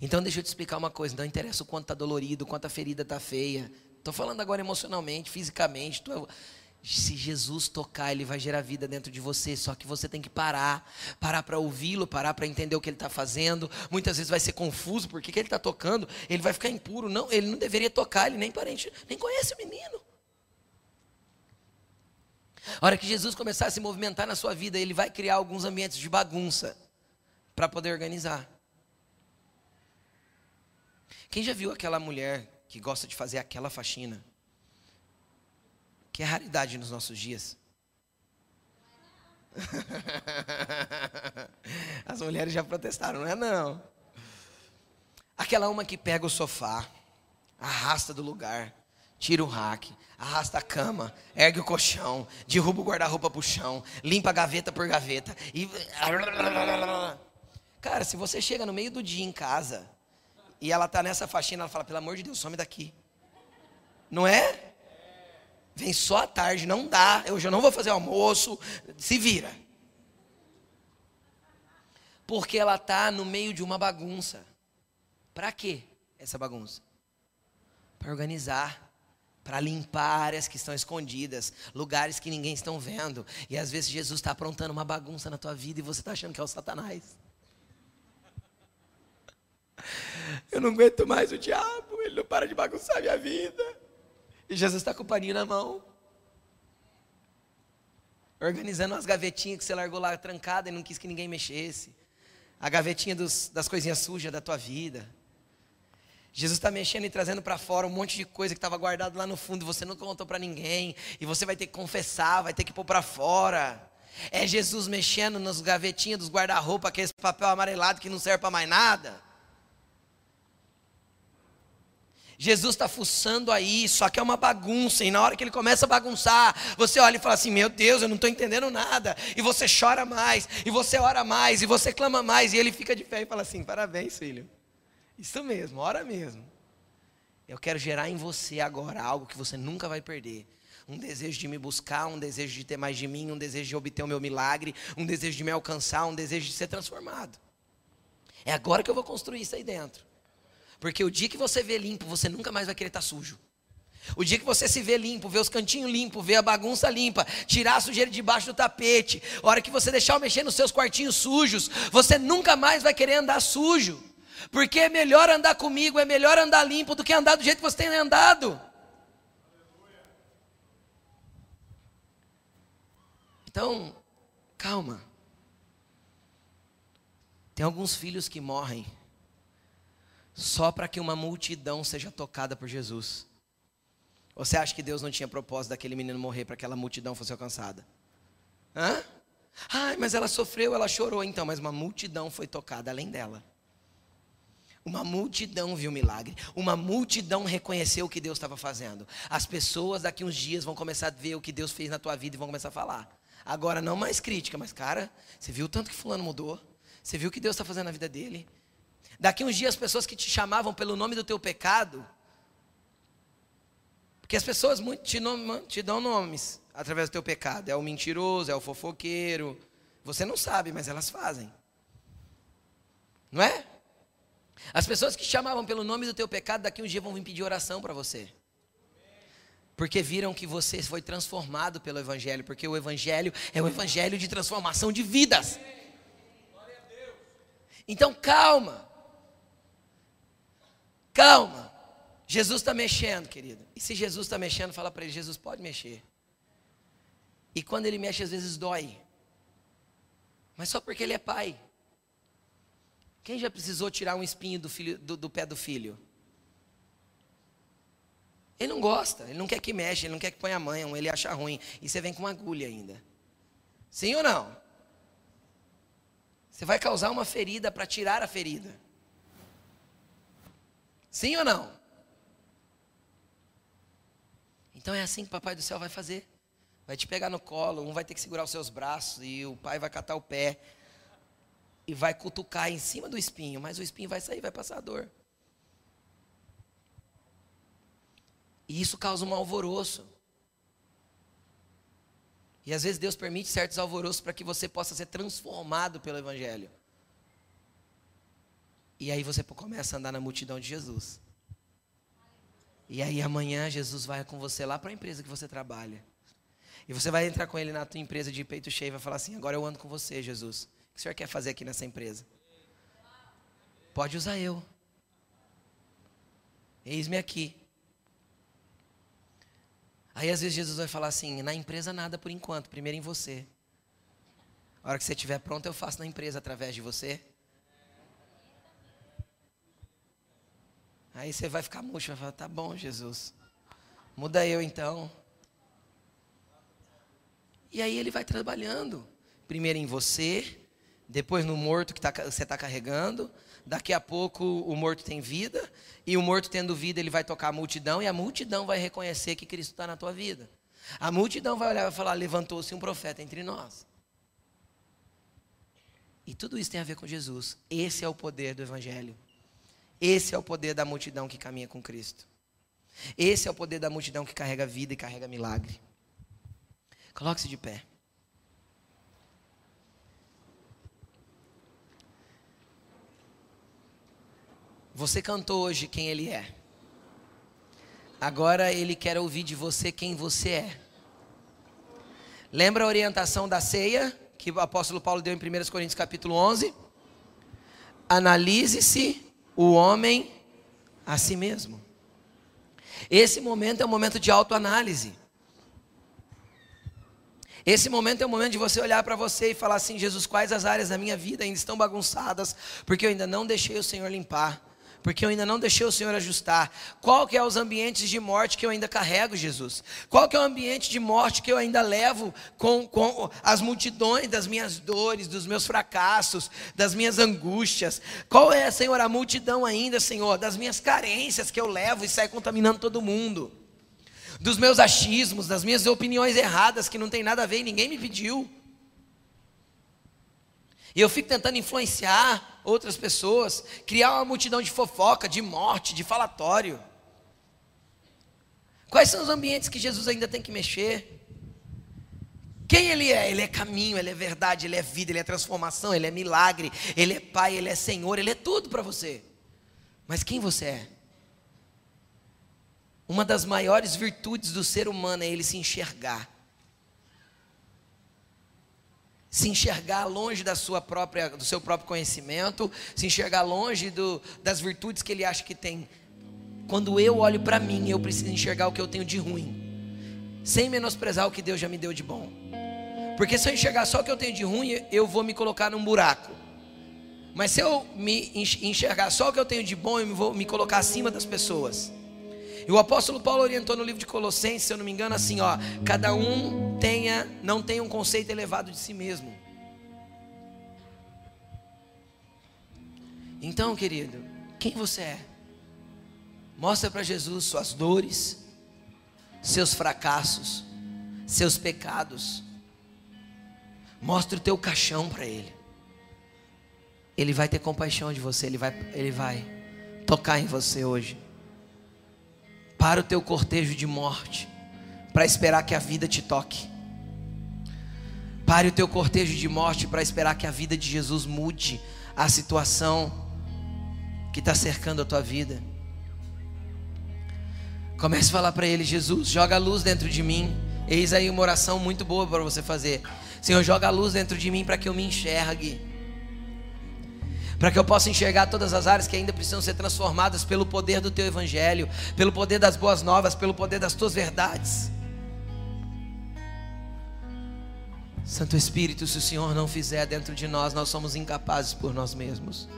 Então deixa eu te explicar uma coisa, não interessa o quanto está dolorido, o quanto a ferida está feia. Estou falando agora emocionalmente, fisicamente. Tô... Se Jesus tocar, ele vai gerar vida dentro de você. Só que você tem que parar, parar para ouvi-lo, parar para entender o que ele está fazendo. Muitas vezes vai ser confuso, porque que ele está tocando? Ele vai ficar impuro. Não, ele não deveria tocar, ele nem parente, nem conhece o menino. A hora que Jesus começar a se movimentar na sua vida, ele vai criar alguns ambientes de bagunça para poder organizar. Quem já viu aquela mulher que gosta de fazer aquela faxina? Que é raridade nos nossos dias. As mulheres já protestaram, não é não. Aquela uma que pega o sofá, arrasta do lugar, tira o rack, arrasta a cama, ergue o colchão, derruba o guarda-roupa pro chão, limpa gaveta por gaveta e Cara, se você chega no meio do dia em casa e ela tá nessa faxina, ela fala: "Pelo amor de Deus, some daqui". Não é? Vem só à tarde, não dá. Eu já não vou fazer almoço, se vira. Porque ela tá no meio de uma bagunça. Para quê essa bagunça? Para organizar para limpar áreas que estão escondidas, lugares que ninguém está vendo. E às vezes Jesus está aprontando uma bagunça na tua vida e você está achando que é o Satanás. Eu não aguento mais o diabo, ele não para de bagunçar minha vida. E Jesus está com o paninho na mão. Organizando as gavetinhas que você largou lá trancada e não quis que ninguém mexesse. A gavetinha dos, das coisinhas sujas da tua vida. Jesus está mexendo e trazendo para fora um monte de coisa que estava guardado lá no fundo e você não contou para ninguém. E você vai ter que confessar, vai ter que pôr para fora. É Jesus mexendo nos gavetinhos dos guarda-roupa, aquele papel amarelado que não serve para mais nada. Jesus está fuçando aí, só que é uma bagunça, e na hora que ele começa a bagunçar, você olha e fala assim: Meu Deus, eu não estou entendendo nada, e você chora mais, e você ora mais, e você clama mais, e ele fica de pé e fala assim: Parabéns, filho. Isso mesmo, ora mesmo. Eu quero gerar em você agora algo que você nunca vai perder. Um desejo de me buscar, um desejo de ter mais de mim, um desejo de obter o meu milagre, um desejo de me alcançar, um desejo de ser transformado. É agora que eu vou construir isso aí dentro. Porque o dia que você vê limpo, você nunca mais vai querer estar sujo. O dia que você se vê limpo, vê os cantinhos limpos, vê a bagunça limpa, tirar a sujeira debaixo do tapete, a hora que você deixar eu mexer nos seus quartinhos sujos, você nunca mais vai querer andar sujo. Porque é melhor andar comigo, é melhor andar limpo do que andar do jeito que você tem andado. Então, calma. Tem alguns filhos que morrem só para que uma multidão seja tocada por Jesus. Você acha que Deus não tinha propósito daquele menino morrer para que aquela multidão fosse alcançada? Hã? Ai, mas ela sofreu, ela chorou, então, mas uma multidão foi tocada além dela. Uma multidão viu o milagre, uma multidão reconheceu o que Deus estava fazendo. As pessoas daqui uns dias vão começar a ver o que Deus fez na tua vida e vão começar a falar. Agora, não mais crítica, mas cara, você viu o tanto que Fulano mudou? Você viu o que Deus está fazendo na vida dele? Daqui uns dias, as pessoas que te chamavam pelo nome do teu pecado, porque as pessoas muito te, te dão nomes através do teu pecado: é o mentiroso, é o fofoqueiro. Você não sabe, mas elas fazem. Não é? As pessoas que chamavam pelo nome do teu pecado, daqui um dia vão vir pedir oração para você. Porque viram que você foi transformado pelo Evangelho, porque o Evangelho é o Evangelho de transformação de vidas. Então calma, calma. Jesus está mexendo, querido. E se Jesus está mexendo, fala para ele: Jesus pode mexer. E quando ele mexe, às vezes dói. Mas só porque ele é pai. Quem já precisou tirar um espinho do, filho, do, do pé do filho? Ele não gosta, ele não quer que mexa, ele não quer que ponha a mão, ele acha ruim. E você vem com uma agulha ainda. Sim ou não? Você vai causar uma ferida para tirar a ferida. Sim ou não? Então é assim que o Papai do Céu vai fazer. Vai te pegar no colo, um vai ter que segurar os seus braços e o pai vai catar o pé e vai cutucar em cima do espinho, mas o espinho vai sair, vai passar a dor. E isso causa um alvoroço. E às vezes Deus permite certos alvoroços para que você possa ser transformado pelo Evangelho. E aí você começa a andar na multidão de Jesus. E aí amanhã Jesus vai com você lá para a empresa que você trabalha. E você vai entrar com ele na tua empresa de peito cheio e vai falar assim: agora eu ando com você, Jesus. O que o senhor quer fazer aqui nessa empresa? Pode usar eu. Eis-me aqui. Aí às vezes Jesus vai falar assim: na empresa nada por enquanto, primeiro em você. A hora que você estiver pronto, eu faço na empresa através de você. Aí você vai ficar murcho, vai falar: tá bom, Jesus. Muda eu então. E aí ele vai trabalhando. Primeiro em você, depois no morto que tá, você está carregando. Daqui a pouco o morto tem vida. E o morto tendo vida, ele vai tocar a multidão. E a multidão vai reconhecer que Cristo está na tua vida. A multidão vai olhar e vai falar: levantou-se um profeta entre nós. E tudo isso tem a ver com Jesus. Esse é o poder do Evangelho. Esse é o poder da multidão que caminha com Cristo. Esse é o poder da multidão que carrega vida e carrega milagre. Coloque-se de pé. Você cantou hoje quem Ele é. Agora Ele quer ouvir de você quem você é. Lembra a orientação da ceia que o apóstolo Paulo deu em 1 Coríntios capítulo 11? Analise-se o homem a si mesmo. Esse momento é um momento de autoanálise. Esse momento é o momento de você olhar para você e falar assim: Jesus, quais as áreas da minha vida ainda estão bagunçadas, porque eu ainda não deixei o Senhor limpar, porque eu ainda não deixei o Senhor ajustar. Qual que é os ambientes de morte que eu ainda carrego, Jesus? Qual que é o ambiente de morte que eu ainda levo com, com as multidões das minhas dores, dos meus fracassos, das minhas angústias? Qual é, Senhor, a multidão ainda, Senhor, das minhas carências que eu levo e sai contaminando todo mundo? dos meus achismos, das minhas opiniões erradas que não tem nada a ver e ninguém me pediu. E eu fico tentando influenciar outras pessoas, criar uma multidão de fofoca, de morte, de falatório. Quais são os ambientes que Jesus ainda tem que mexer? Quem Ele é? Ele é caminho, Ele é verdade, Ele é vida, Ele é transformação, Ele é milagre, Ele é Pai, Ele é Senhor, Ele é tudo para você. Mas quem você é? Uma das maiores virtudes do ser humano é ele se enxergar. Se enxergar longe da sua própria, do seu próprio conhecimento, se enxergar longe do, das virtudes que ele acha que tem. Quando eu olho para mim, eu preciso enxergar o que eu tenho de ruim, sem menosprezar o que Deus já me deu de bom. Porque se eu enxergar só o que eu tenho de ruim, eu vou me colocar num buraco. Mas se eu me enxergar só o que eu tenho de bom, eu vou me colocar acima das pessoas. E o apóstolo Paulo orientou no livro de Colossenses, se eu não me engano, assim, ó, cada um tenha, não tenha um conceito elevado de si mesmo. Então, querido, quem você é? Mostra para Jesus suas dores, seus fracassos, seus pecados. Mostra o teu caixão para ele. Ele vai ter compaixão de você, ele vai, ele vai tocar em você hoje. Para o teu cortejo de morte, para esperar que a vida te toque. Pare o teu cortejo de morte para esperar que a vida de Jesus mude a situação que está cercando a tua vida. Comece a falar para ele: Jesus, joga a luz dentro de mim. Eis aí uma oração muito boa para você fazer. Senhor, joga a luz dentro de mim para que eu me enxergue. Para que eu possa enxergar todas as áreas que ainda precisam ser transformadas pelo poder do teu evangelho, pelo poder das boas novas, pelo poder das tuas verdades. Santo Espírito, se o Senhor não fizer dentro de nós, nós somos incapazes por nós mesmos.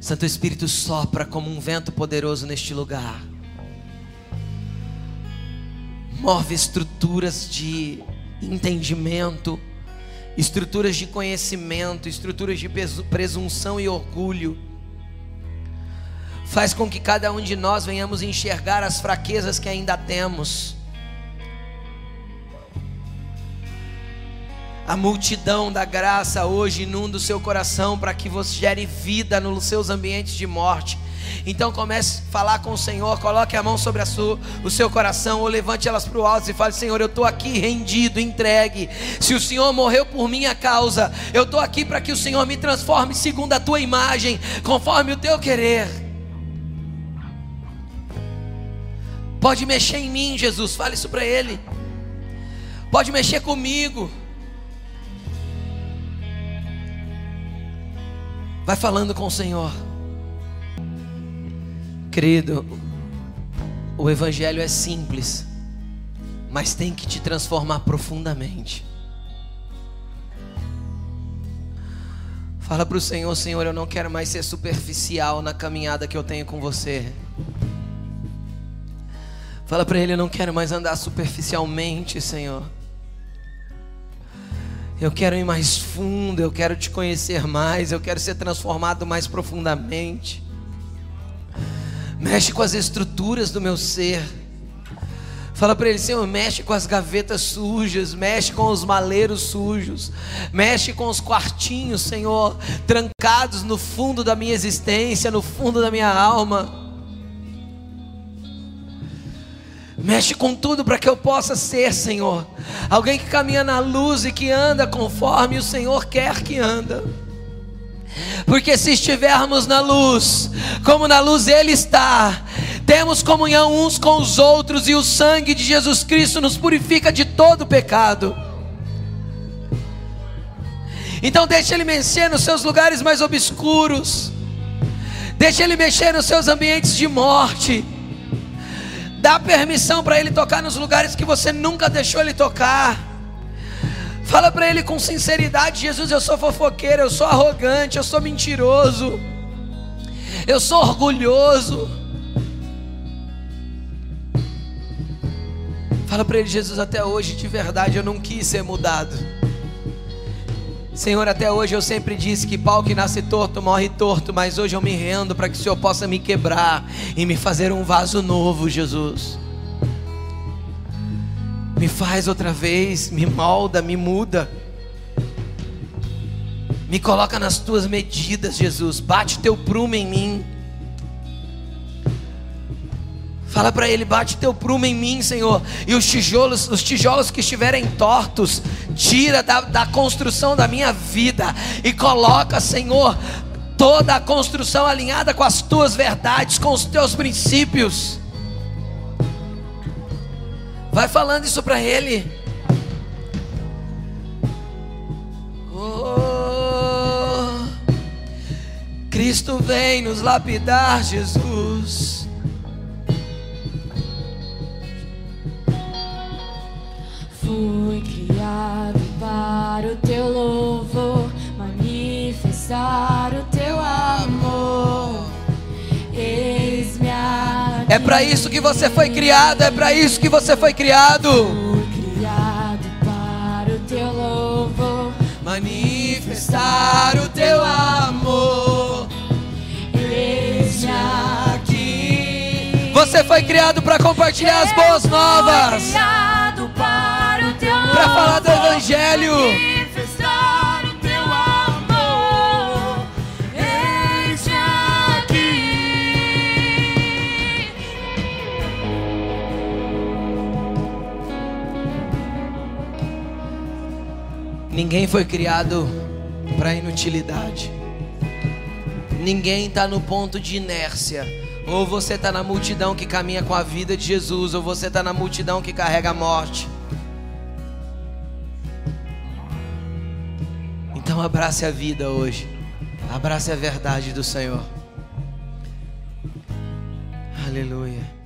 Santo Espírito sopra como um vento poderoso neste lugar. Move estruturas de entendimento, estruturas de conhecimento, estruturas de presunção e orgulho. Faz com que cada um de nós venhamos enxergar as fraquezas que ainda temos A multidão da graça hoje inunda o seu coração para que você gere vida nos seus ambientes de morte. Então comece a falar com o Senhor, coloque a mão sobre a sua, o seu coração, ou levante elas para o alto e fale: Senhor, eu estou aqui rendido, entregue. Se o Senhor morreu por minha causa, eu estou aqui para que o Senhor me transforme segundo a tua imagem, conforme o teu querer. Pode mexer em mim, Jesus, fale isso para Ele. Pode mexer comigo. Vai falando com o Senhor. Querido, o Evangelho é simples, mas tem que te transformar profundamente. Fala para o Senhor, Senhor, eu não quero mais ser superficial na caminhada que eu tenho com você. Fala para Ele, eu não quero mais andar superficialmente, Senhor. Eu quero ir mais fundo, eu quero te conhecer mais, eu quero ser transformado mais profundamente. Mexe com as estruturas do meu ser. Fala para ele, Senhor, mexe com as gavetas sujas, mexe com os maleiros sujos, mexe com os quartinhos, Senhor, trancados no fundo da minha existência, no fundo da minha alma. Mexe com tudo para que eu possa ser, Senhor, alguém que caminha na luz e que anda conforme o Senhor quer que anda. Porque se estivermos na luz, como na luz Ele está, temos comunhão uns com os outros e o sangue de Jesus Cristo nos purifica de todo pecado. Então deixe Ele mexer nos seus lugares mais obscuros, deixe Ele mexer nos seus ambientes de morte. Dá permissão para Ele tocar nos lugares que você nunca deixou Ele tocar. Fala para Ele com sinceridade: Jesus, eu sou fofoqueiro, eu sou arrogante, eu sou mentiroso, eu sou orgulhoso. Fala para Ele: Jesus, até hoje de verdade eu não quis ser mudado. Senhor, até hoje eu sempre disse que pau que nasce torto morre torto, mas hoje eu me rendo para que o Senhor possa me quebrar e me fazer um vaso novo, Jesus. Me faz outra vez, me molda, me muda. Me coloca nas tuas medidas, Jesus. Bate teu prumo em mim. Fala para ele, bate teu prumo em mim, Senhor. E os tijolos, os tijolos que estiverem tortos, tira da, da construção da minha vida e coloca, Senhor, toda a construção alinhada com as tuas verdades, com os teus princípios. Vai falando isso para ele. Oh, Cristo vem nos lapidar, Jesus. Fui criado para o teu louvor, manifestar o teu amor. É para isso que você foi criado, é para isso que você foi criado. Fui criado para o teu louvor, manifestar o teu amor. Eis-me aqui. Você foi criado para compartilhar as boas novas. Criado para para falar do Evangelho. Ninguém foi criado para inutilidade. Ninguém está no ponto de inércia Ou você está na multidão que caminha com a vida de Jesus, ou você está na multidão que carrega a morte. Então abrace a vida hoje. Abrace a verdade do Senhor. Aleluia.